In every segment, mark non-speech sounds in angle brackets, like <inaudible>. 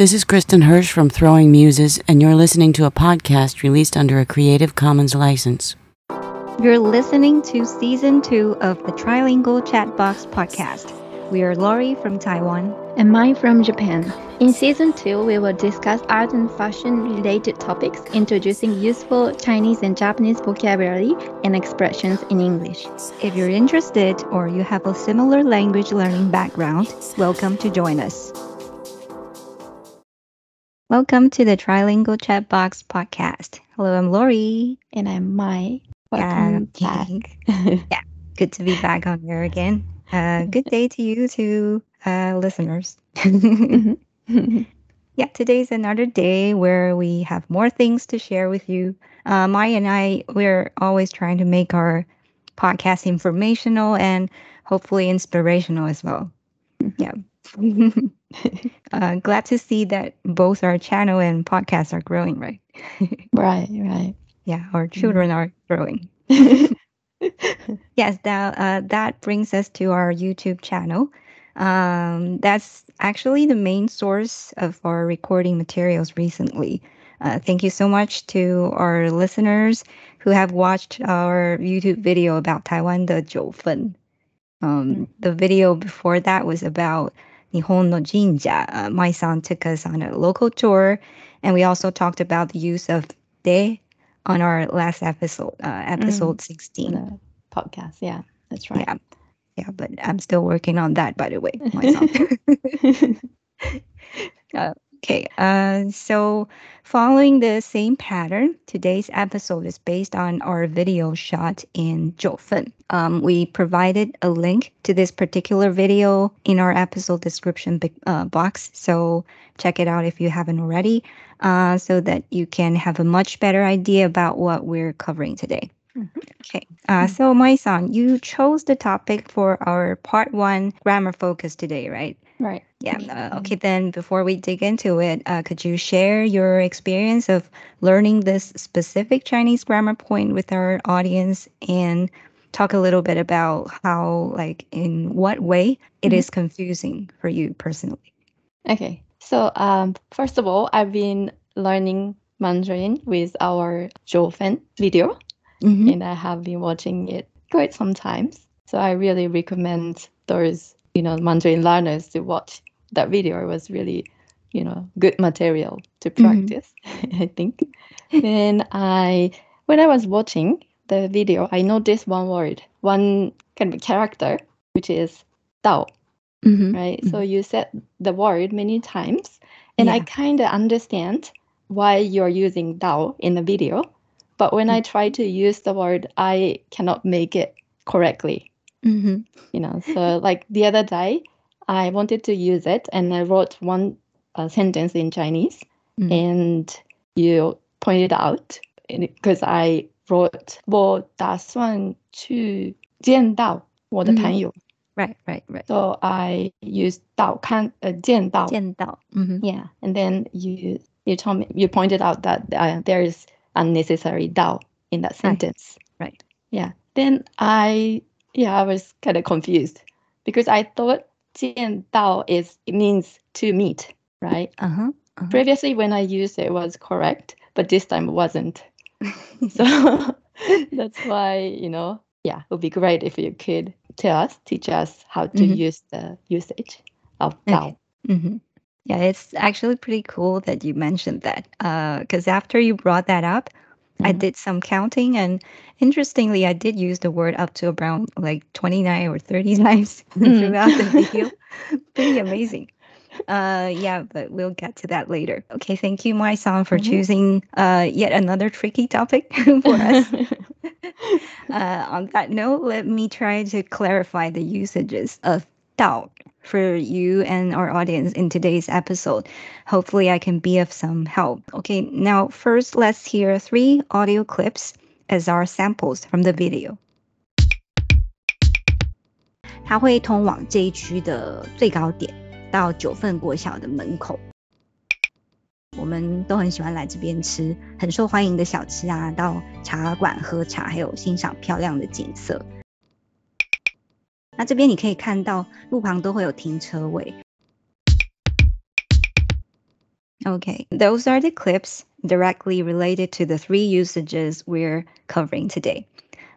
This is Kristin Hersh from Throwing Muses, and you're listening to a podcast released under a Creative Commons license. You're listening to season two of the Trilingual Chatbox podcast. We are Laurie from Taiwan and Mai from Japan. In season two, we will discuss art and fashion related topics, introducing useful Chinese and Japanese vocabulary and expressions in English. If you're interested or you have a similar language learning background, welcome to join us. Welcome to the Trilingual Chatbox podcast. Hello, I'm Lori. And I'm Mai. Welcome back. <laughs> yeah, good to be back on here again. Uh, good day to you, to uh, listeners. <laughs> <laughs> yeah, today's another day where we have more things to share with you. Uh, Maya and I, we're always trying to make our podcast informational and hopefully inspirational as well. Yeah. <laughs> uh, glad to see that both our channel and podcast are growing, right? <laughs> right, right. Yeah, our children are growing. <laughs> yes, that uh, that brings us to our YouTube channel. Um, that's actually the main source of our recording materials recently. Uh, thank you so much to our listeners who have watched our YouTube video about Taiwan the Jiufen. Um, mm. the video before that was about Nihon no Jinja. Uh, Mai-san took us on a local tour, and we also talked about the use of de on our last episode, uh, episode mm. 16. podcast, yeah, that's right. Yeah. Yeah, but I'm still working on that, by the way. <laughs> <laughs> <laughs> uh, okay, uh, so following the same pattern, today's episode is based on our video shot in Jiufen. Um, we provided a link to this particular video in our episode description uh, box, so check it out if you haven't already, uh, so that you can have a much better idea about what we're covering today. Mm-hmm. Okay. Uh, so, Mai-san, you chose the topic for our part one grammar focus today, right? Right. Yeah. Uh, okay. Then, before we dig into it, uh, could you share your experience of learning this specific Chinese grammar point with our audience and talk a little bit about how, like, in what way it mm-hmm. is confusing for you personally? Okay. So, um, first of all, I've been learning Mandarin with our Jiufen video mm-hmm. and I have been watching it quite sometimes. So I really recommend those, you know, Mandarin learners to watch that video. It was really, you know, good material to mm-hmm. practice, mm-hmm. <laughs> I think. and I, when I was watching the video, I noticed one word, one kind of character, which is Dao. Mm-hmm. Right. So mm-hmm. you said the word many times, and yeah. I kind of understand why you're using Dao in the video but when I mm. try to use the word, I cannot make it correctly. Mm-hmm. You know, so like the other day, I wanted to use it and I wrote one uh, sentence in Chinese, mm-hmm. and you pointed out because I wrote 我打算去见到我的朋友。Right, right, right. So I used 到看呃见到见到. Mm-hmm. Yeah, and then you you told me you pointed out that uh, there is unnecessary dao in that sentence. Right. right. Yeah. Then I yeah, I was kind of confused because I thought 见到 is it means to meet, right? Uh-huh, uh-huh. Previously when I used it, it was correct, but this time it wasn't. so <laughs> that's why, you know, yeah, it would be great if you could tell us, teach us how to mm-hmm. use the usage of dao. Okay. Mm-hmm. Yeah, it's actually pretty cool that you mentioned that. Because uh, after you brought that up. I did some counting, and interestingly, I did use the word up to around like 29 or 30 <laughs> times mm. throughout the <laughs> video. pretty amazing. Uh, yeah, but we'll get to that later. Okay, thank you, Mai-san, for mm-hmm. choosing uh, yet another tricky topic <laughs> for us. uh, on that note, let me try to clarify the usages of Dao for you and our audience in today's episode. Hopefully, I can be of some help. Okay, now first, let's hear three audio clips as our samples from the video. 它会通往这一区的最高点，到九份国小的门口。我们都很喜欢来这边吃很受欢迎的小吃啊，到茶馆喝茶，还有欣赏漂亮的景色。 那这边你可以看到路旁都会有停车位。 Okay, those are the clips directly related to the three usages we're covering today.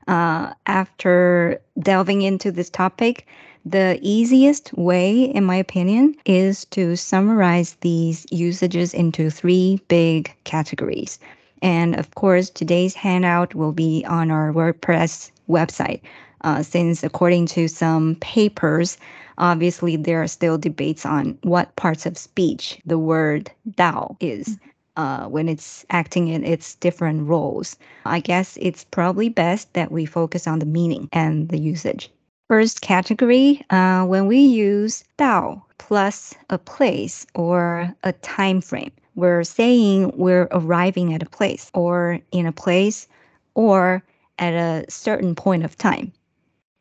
Uh, after delving into this topic, the easiest way, in my opinion, is to summarize these usages into three big categories. And of course, today's handout will be on our WordPress website. Uh, since according to some papers, obviously there are still debates on what parts of speech the word Dao is. Uh, when it's acting in its different roles. I guess it's probably best that we focus on the meaning and the usage. First category, uh, when we use Dao plus a place or a time frame, we're saying we're arriving at a place or in a place or at a certain point of time.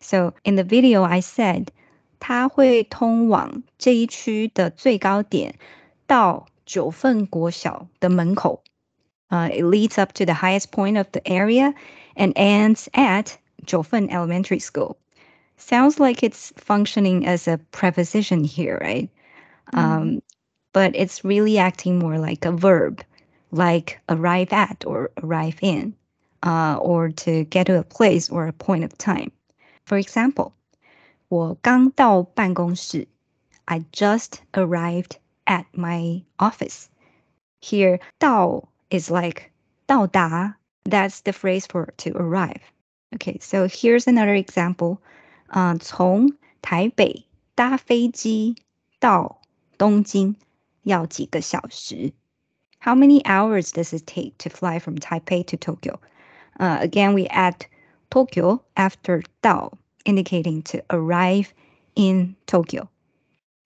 So in the video, I said it leads up to the highest point of the area and ends at Jiufen Elementary School. Sounds like it's functioning as a preposition here, right? Mm. But it's really acting more like a verb, like arrive at or arrive in, uh, or to get to a place or a point of time. For example, 我刚到办公室. I just arrived at my office. Here, 到 is like 到达. That's the phrase for to arrive. Okay, so here's another example. 啊、uh,，从台北搭飞机到东京要几个小时？How many hours does it take to fly from Taipei to Tokyo? Uh, again, we add Tokyo after Dao, indicating to arrive in Tokyo.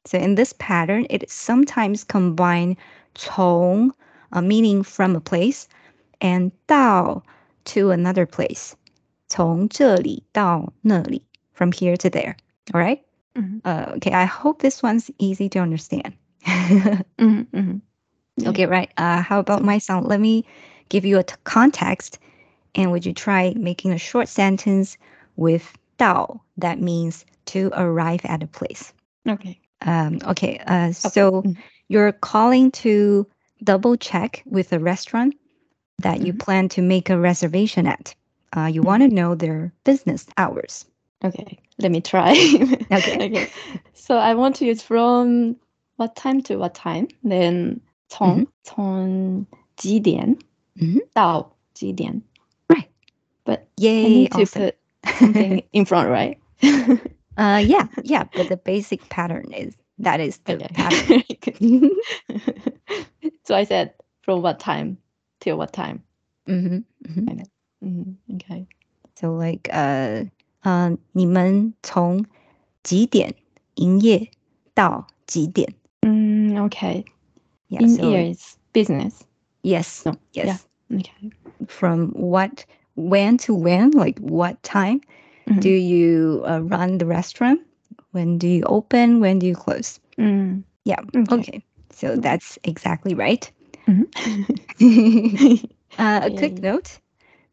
So in this pattern, it sometimes combine chong, uh, meaning from a place, and dao to another place. 从这里到那里, from here to there. All right? mm -hmm. uh, okay, I hope this one's easy to understand. <laughs> mm -hmm. Okay, right. Uh, how about Mai-san? Let me give you a context and would you try making a short sentence with 到? That means to arrive at a place. Okay. Um, okay, uh, so mm-hmm. you're calling to double check with a restaurant that you mm-hmm. plan to make a reservation at. Uh, you mm-hmm. want to know their business hours. Okay, let me try. <laughs> okay. okay. So I want to use from what time to what time? Then 从从几点到几点? Right. But Yay, I need awesome. to put <laughs> something in front, right? Uh, yeah, yeah, but the <laughs> basic pattern is that is the okay. pattern. <laughs> so I said from what time till what time? Mm-hmm, mm-hmm. Mm-hmm. Okay. So like uh uh 你们从几点营业到几点? Mm, okay. Yeah, in so, here is business. Yes. No. Yes. Yeah. Okay. From what when to when, like what time? Mm-hmm. Do you uh, run the restaurant? When do you open? When do you close? Mm. Yeah. Okay. okay. So mm-hmm. that's exactly right. Mm-hmm. <laughs> <laughs> uh, a quick note.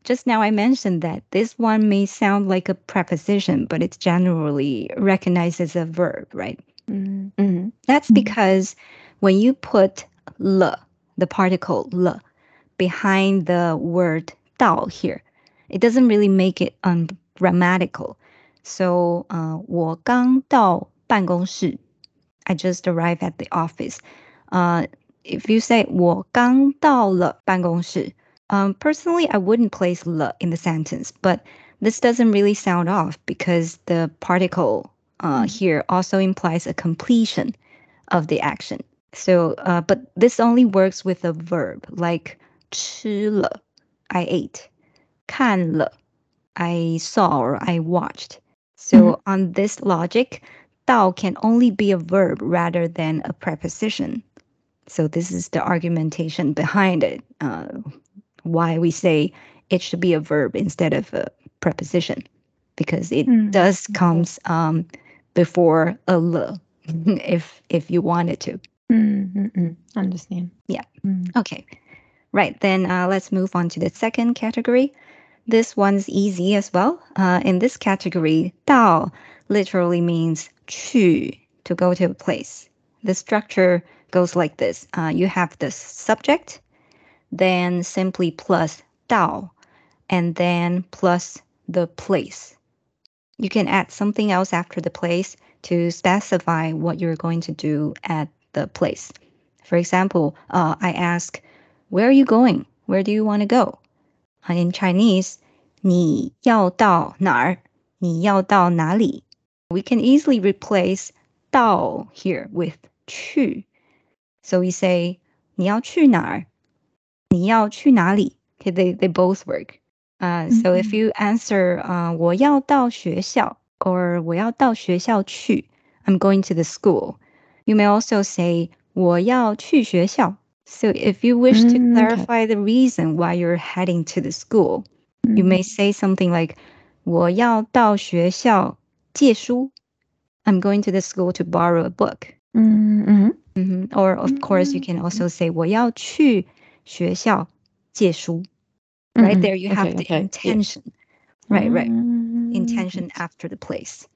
Just now I mentioned that this one may sound like a preposition, but it's generally recognized as a verb, right? Mm-hmm. That's because when you put le, the particle le, behind the word dao here, it doesn't really make it un- grammatical. So, uh, 我刚到办公室. I just arrived at the office. Uh, if you say 我刚到了办公室, um, personally, I wouldn't place 了 in the sentence, but this doesn't really sound off because the particle uh, mm. here also implies a completion of the action. So, uh, but this only works with a verb like 吃了, I ate. 看了, I saw or I watched. So mm-hmm. on this logic, dao can only be a verb rather than a preposition. So this is the argumentation behind it. Uh, why we say it should be a verb instead of a preposition, because it mm-hmm. does comes um, before a l, <laughs> if if you wanted to. Mm-hmm. Understand? Yeah. Mm. Okay. Right. Then uh, let's move on to the second category. This one's easy as well. Uh, in this category, 到 literally means 去 to go to a place. The structure goes like this. Uh, you have the subject, then simply plus dao, and then plus the place. You can add something else after the place to specify what you're going to do at the place. For example, uh, I ask, Where are you going? Where do you want to go? Uh, in Chinese, 你要到哪儿?你要到哪里? We can easily replace 到 here with 去. So we say 你要去哪儿?你要去哪里? Okay, they, they both work. Uh, mm-hmm. So if mm-hmm. you answer uh, 我要到学校 or 我要到学校去, I'm going to the school. You may also say 我要去学校. So if you wish to mm, clarify the reason why you're heading to the school, you may mm-hmm. say something like 我要到学校借书. I'm going to the school to borrow a book. Mm-hmm. Mm-hmm. Or of course, you can also say 我要去学校借书. Right there, you have okay, the okay. intention. Yeah. Right, right. Intention after the place.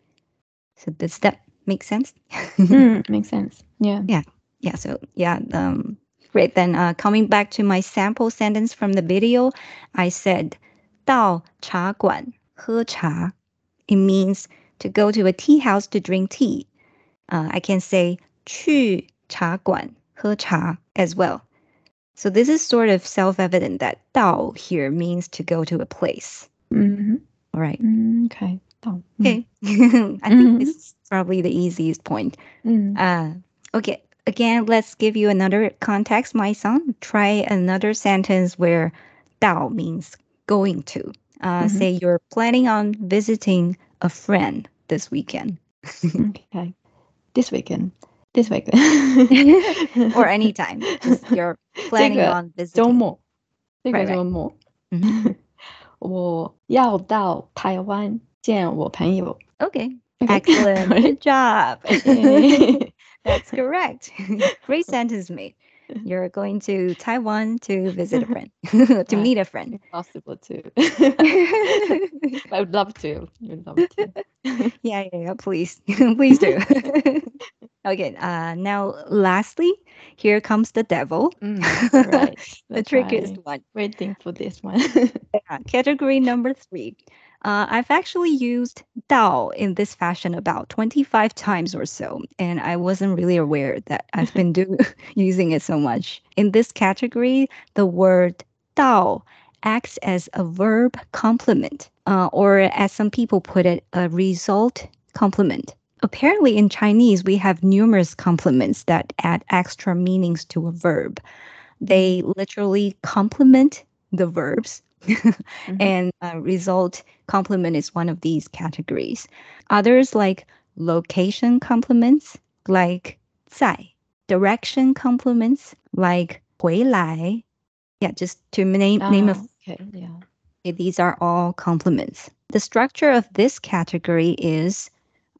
So does that make sense? <laughs> mm, makes sense. Yeah. Yeah. Yeah. So yeah. Um, great. Then uh, coming back to my sample sentence from the video, I said 到茶馆喝茶. It means to go to a tea house to drink tea. Uh, I can say 去茶馆喝茶 as well. So this is sort of self-evident that 到 here means to go to a place. Mm-hmm. All right. Mm, okay. Okay. <laughs> I think this is probably the easiest point. Mm. Uh, okay. again, let's give you another context, Mai-san. Try another sentence where Dao means going to. Uh, mm-hmm. Say you're planning on visiting a friend this weekend. okay. This weekend. This weekend. <laughs> or anytime. Just <laughs> you're planning on visiting. 周末。这个周末。Right, right. Mm-hmm. <laughs> 我要到台湾见我朋友。Okay. Okay. Excellent. Good job. That's <laughs> correct. <laughs> Great sentence mate. You're going to Taiwan to visit a <laughs> friend, to meet a friend. Possible too. I would love to. Would love to. yeah, yeah, yeah. Please, please do. okay. Uh, now, lastly, here comes the devil. Mm, right. the trickiest one. Waiting for this one. yeah, category number three. Uh, I've actually used Dao in this fashion about 25 times or so, and I wasn't really aware that I've <laughs> been do- <laughs> using it so much. In this category, the word Dao acts as a verb complement, uh, or as some people put it, a result complement. Apparently, in Chinese, we have numerous complements that add extra meanings to a verb. They literally complement the verbs mm-hmm. and uh, result complement is one of these categories. Others like location complements, like 在, direction complements, like 回来. Yeah, just to name oh, name a okay, yeah. Okay, these are all complements. The structure of this category is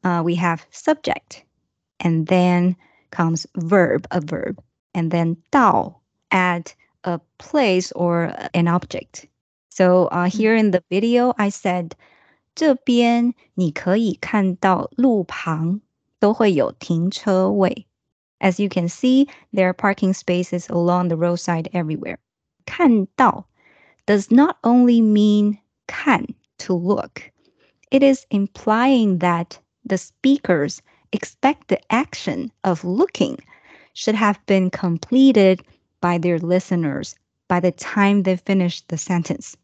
uh, we have subject, and then comes verb, a verb, and then 到 add a place or an object. So uh, mm. here in the video, I said, 这边你可以看到路旁都会有停车位. As you can see, there are parking spaces along the roadside everywhere. 看到 does not only mean 看 to look. It is implying that the speakers expect the action of looking should have been completed by their listeners by the time they finish the sentence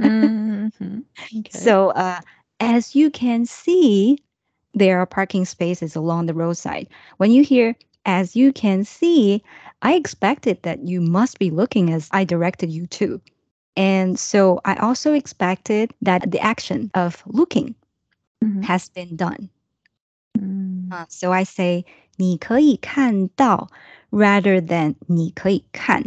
mm-hmm. okay. So, uh, as you can see, there are parking spaces along the roadside. When you hear, as you can see, I expected that you must be looking as I directed you to. And so I also expected that the action of looking mm-hmm. has been done. Mm. Uh, so I say 你可以看到 rather than 你可以看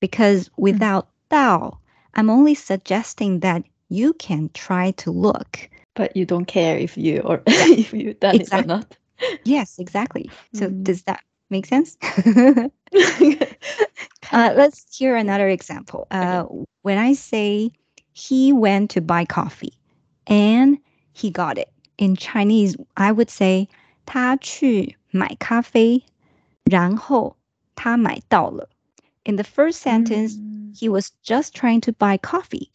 because without 到 I'm only suggesting that you can try to look. But you don't care if you or <laughs> if you done exactly. it or not. Yes, exactly. So mm. does that make sense? <laughs> <laughs> uh, let's hear another example. Uh, when I say he went to buy coffee and he got it. In Chinese, I would say 他去买咖啡 然后他买到了。 In the first sentence, Mm. he was just trying to buy coffee.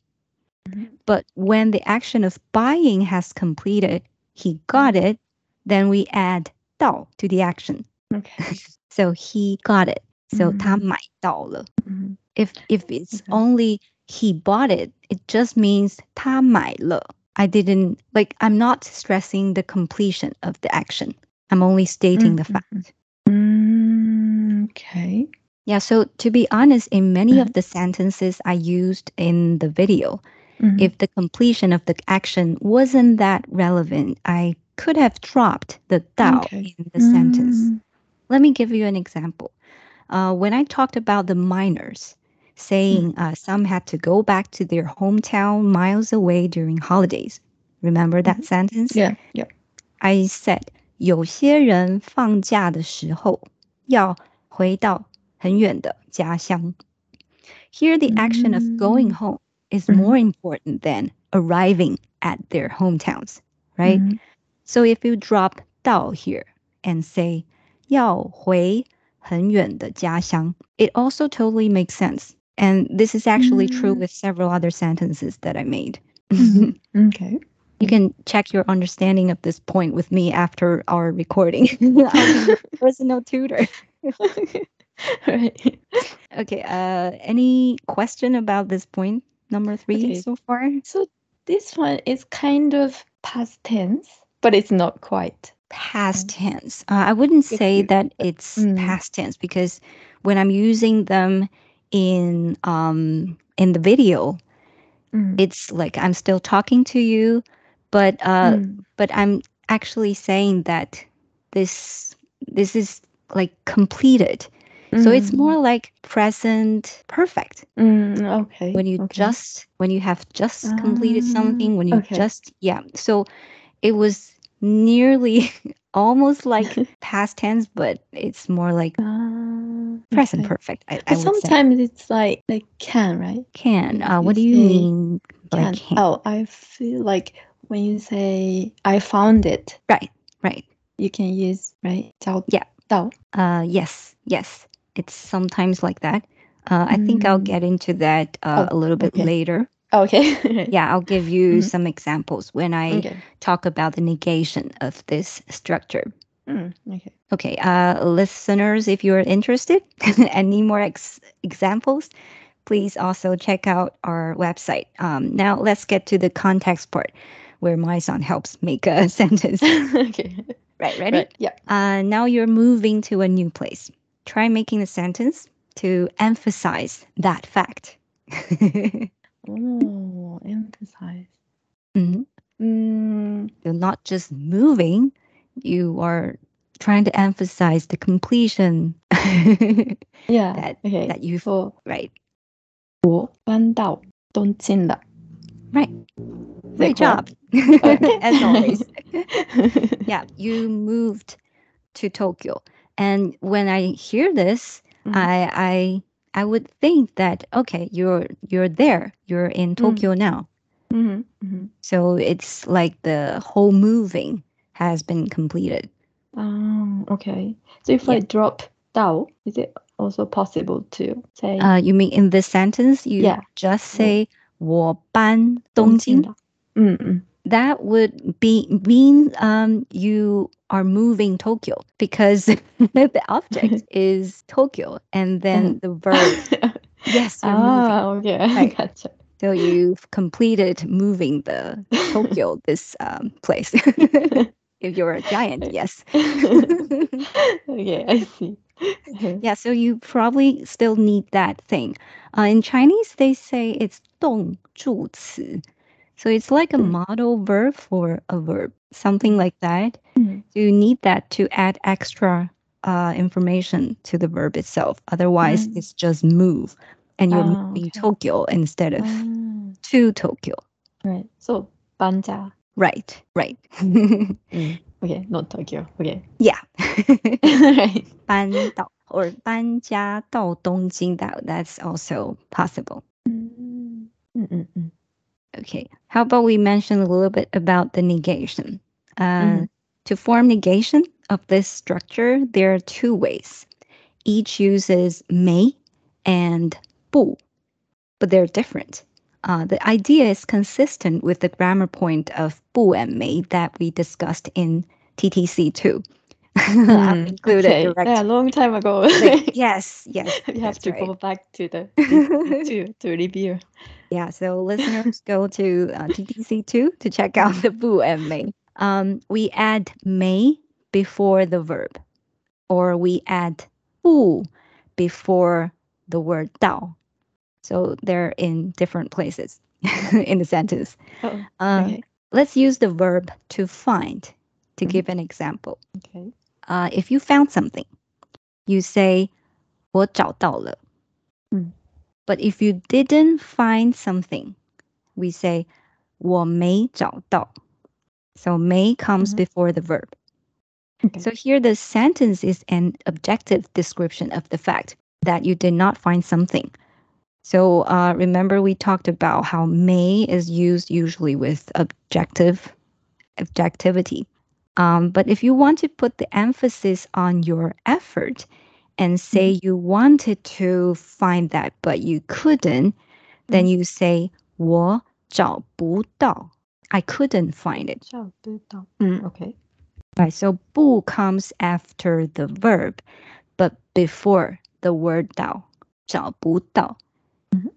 Mhm. But when the action of buying has completed, he got it, then we add 到 to the action. Okay. <laughs> So he got it. So 他嗯买到了。 Mhm. If if it's Okay. only he bought it, it just means 他买了. I didn't like I'm not stressing the completion of the action. I'm only stating the Mhm. fact. Mm, okay. Yeah, so to be honest, in many of Uh-huh. the sentences I used in the video, Mhm. if the completion of the action wasn't that relevant, I could have dropped the 到 Okay. in the sentence. Mm, Let me give you an example. Uh, when I talked about the miners saying uh, some had to go back to their hometown miles away during holidays, remember that sentence? Yeah. Yeah. I said 有些人放假的时候要回到 很远的家乡. Here, the action of going Mm. home is Mhm. more important than arriving at their hometowns, right? Mhm. So if you drop 到 here and say 要回很远的家乡, it also totally makes sense. And this is actually true Mm. with several other sentences that I made. Mhm. <laughs> Okay. You can check your understanding of this point with me after our recording. <laughs> I'll be your <laughs> personal tutor. <laughs> right. Okay. Uh, any question about this point number three Okay. so far? So this one is kind of past tense, but it's not quite. Past tense. Uh, I wouldn't say that it's Mm. past tense because when I'm using them in um in the video, Mm. it's like I'm still talking to you, but uh, Mm. but I'm actually saying that this this is like completed. So it's Mm. more like present perfect. Mm, okay. When you okay. just when you have just completed something, when you Ah, okay. just yeah. So it was nearly <laughs> almost like <laughs> past tense, but it's more like Ah, present okay. perfect. I, I would say. sometimes it's like like can, right? Can. Uh, what do you mean Can. can? Oh, I feel like when you say I found it, Right, right. you can use right 找 Yeah. 到 Uh, yes, yes. It's sometimes like that. Uh, I think I'll Mm. get into that uh, Oh, a little bit okay. later. Okay. <laughs> Yeah, I'll give you Mhm. some examples when I Okay. talk about the negation of this structure. Mm, okay. Okay, uh, listeners, if you're interested <laughs> and need more ex- examples, please also check out our website. Um, now, let's get to the context part where Mai-san helps make a <laughs> sentence. okay. right, ready? Right. Yeah. Uh, now you're moving to a new place. Try making a sentence to emphasize that fact. <laughs> Oh, emphasize. Mhm. Mm, You're not just moving, you are trying to emphasize the completion <laughs> yeah. that, okay. that you've, So right. 我搬到东京了。 Right. Is Great that job. <laughs> correct? Okay. As always. Yeah, you moved to Tokyo. And when I hear this, Mhm. I I I would think that okay, you're you're there. You're in Tokyo now. Mhm, mhm. So it's like the whole moving has been completed. Oh, okay. So if Yeah. I drop 到, is it also possible to say Uh, you mean in this sentence, you Yeah. just say 我搬东京?了？嗯嗯 That would be mean um, you are moving Tokyo because the <laughs> object <laughs> is Tokyo and then the verb. <laughs> Yes, you're moving. ah, okay. I Right. gotcha. So you've completed moving the Tokyo, this um, place. if you're a giant, yes. okay, I see. yeah, so you probably still need that thing. Uh, in Chinese, they say it's 动助词. so it's like a mm. model verb for a verb, something like that. Mm-hmm. So you need that to add extra uh, information to the verb itself. Otherwise, mm-hmm. it's just move, and you're oh, moving okay. Tokyo instead of oh. to Tokyo. Right. So banjia. Right. Right. <laughs> mm. Okay, not Tokyo. Okay. Yeah. <laughs> right. 搬到 or 搬家到东京. That that's also possible. 嗯嗯嗯嗯。Okay. How about we mention a little bit about the negation? Uh, mm-hmm. To form negation of this structure, there are two ways. Each uses mei and bu, but they're different. Uh, the idea is consistent with the grammar point of bu and mei that we discussed in TTC too. <laughs> Mm, included okay. direct. Yeah, a long time ago. like, <laughs> yes, yes. You have to right. go back to the <laughs> to to review. Yeah, so <laughs> listeners go to uh, TTC two to check out the bu and may. Um, we add may before the verb, or we add bu before the word dao. So they're in different places <laughs> in the sentence. Oh, um, okay. let's use the verb to find to mm -hmm. give an example. Okay uh, if you found something, you say 我找到了. Mm. But if you didn't find something, we say 我没找到. So 没 comes mm -hmm. before the verb. Okay. So here the sentence is an objective description of the fact that you did not find something. So uh, remember we talked about how mei is used usually with objective objectivity. Um, but if you want to put the emphasis on your effort, and say mm-hmm. you wanted to find that but you couldn't, then mm-hmm. you say 我找不到. I couldn't find it. 找不到. Mm, okay. Right. So 不 comes after the verb, but before the word 到.找不到. Mm-hmm.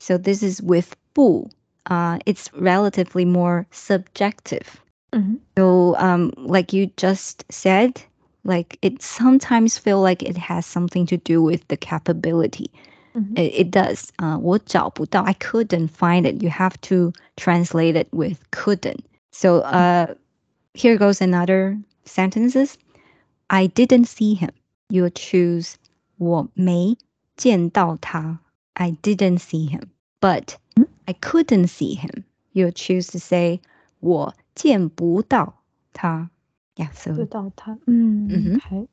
So this is with 不. Uh, it's relatively more subjective. Mm-hmm. So, um, like you just said, like it sometimes feel like it has something to do with the capability. Mm-hmm. It, it, does. Uh, 我找不到. I couldn't find it. You have to translate it with couldn't. So, uh, here goes another sentences. I didn't see him. You choose 我没见到他. I didn't see him. But mm-hmm. I couldn't see him. You choose to say 我见不到他。 Yeah, so 不到他，嗯嗯，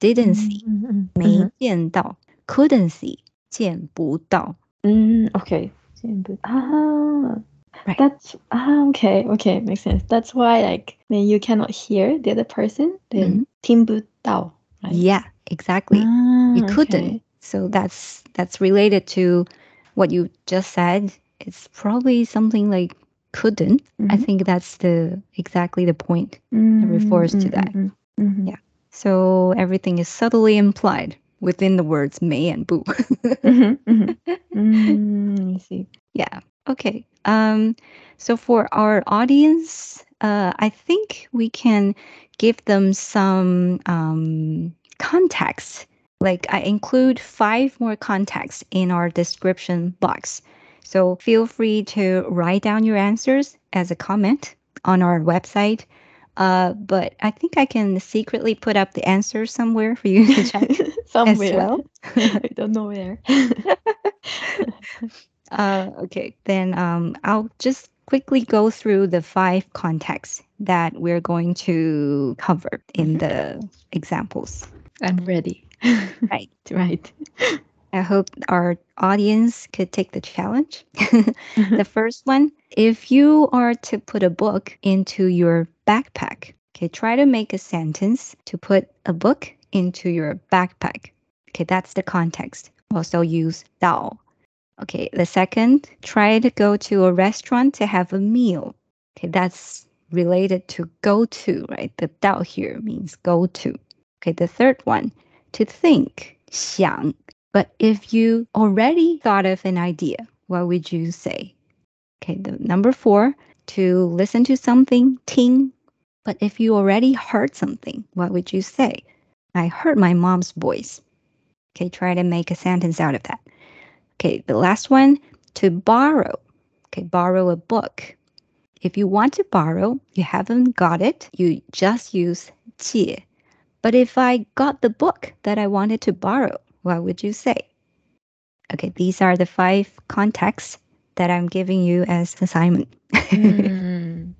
didn't see，嗯嗯，没见到，couldn't see，见不到。嗯，OK，见不啊。Right. That's ah, okay, okay, makes sense. That's why like when you cannot hear the other person, then 听不到. Right? Yeah, exactly. Ah, you couldn't. Okay. So that's that's related to what you just said. It's probably something like couldn't. Mm-hmm. I think that's the exactly the point mm-hmm. that refers to that. Mm-hmm. mm-hmm. Yeah. So everything is subtly implied within the words mei and bu. Mm-hmm. mm, I see. Yeah. Okay. Um, so for our audience, uh, I think we can give them some um, context. Like I include five more contexts in our description box. So feel free to write down your answers as a comment on our website. Uh, but I think I can secretly put up the answers somewhere for you to check <laughs> somewhere. Well. <laughs> I don't know where. <laughs> uh, okay, then um, I'll just quickly go through the five contexts that we're going to cover in the examples. I'm ready. Right. right. I hope our audience could take the challenge. <laughs> Mm-hmm. the first one if you are to put a book into your backpack, okay, try to make a sentence to put a book into your backpack. Okay, that's the context. Also use dao. Okay, the second, try to go to a restaurant to have a meal. Okay, that's related to go to, right? The dao here means go to. Okay, the third one, to think, 想 but if you already thought of an idea, what would you say? Okay, the number four, to listen to something, ting. But if you already heard something, what would you say? I heard my mom's voice. Okay, try to make a sentence out of that. Okay, the last one, to borrow. Okay, borrow a book. If you want to borrow, you haven't got it, you just use 借. But if I got the book that I wanted to borrow, what would you say? Okay, these are the five contexts that I'm giving you as assignment. mm,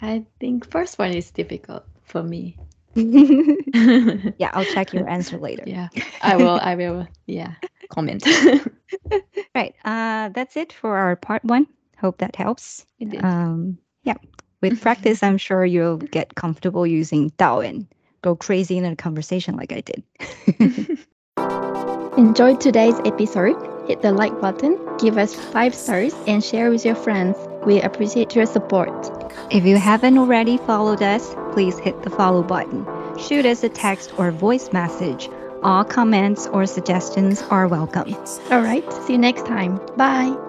I think first one is difficult for me. <laughs> yeah, I'll check your <laughs> answer later. Yeah, I will. I will. Yeah, comment. <laughs> right. Uh, that's it for our part one. Hope that helps. It did. Um, yeah. With practice, I'm sure you'll get comfortable using Dao and go crazy in a conversation like I did. Enjoyed today's episode? Hit the like button, give us five stars, and share with your friends. We appreciate your support. If you haven't already followed us, please hit the follow button. Shoot us a text or voice message. All comments or suggestions are welcome. All right, see you next time. Bye.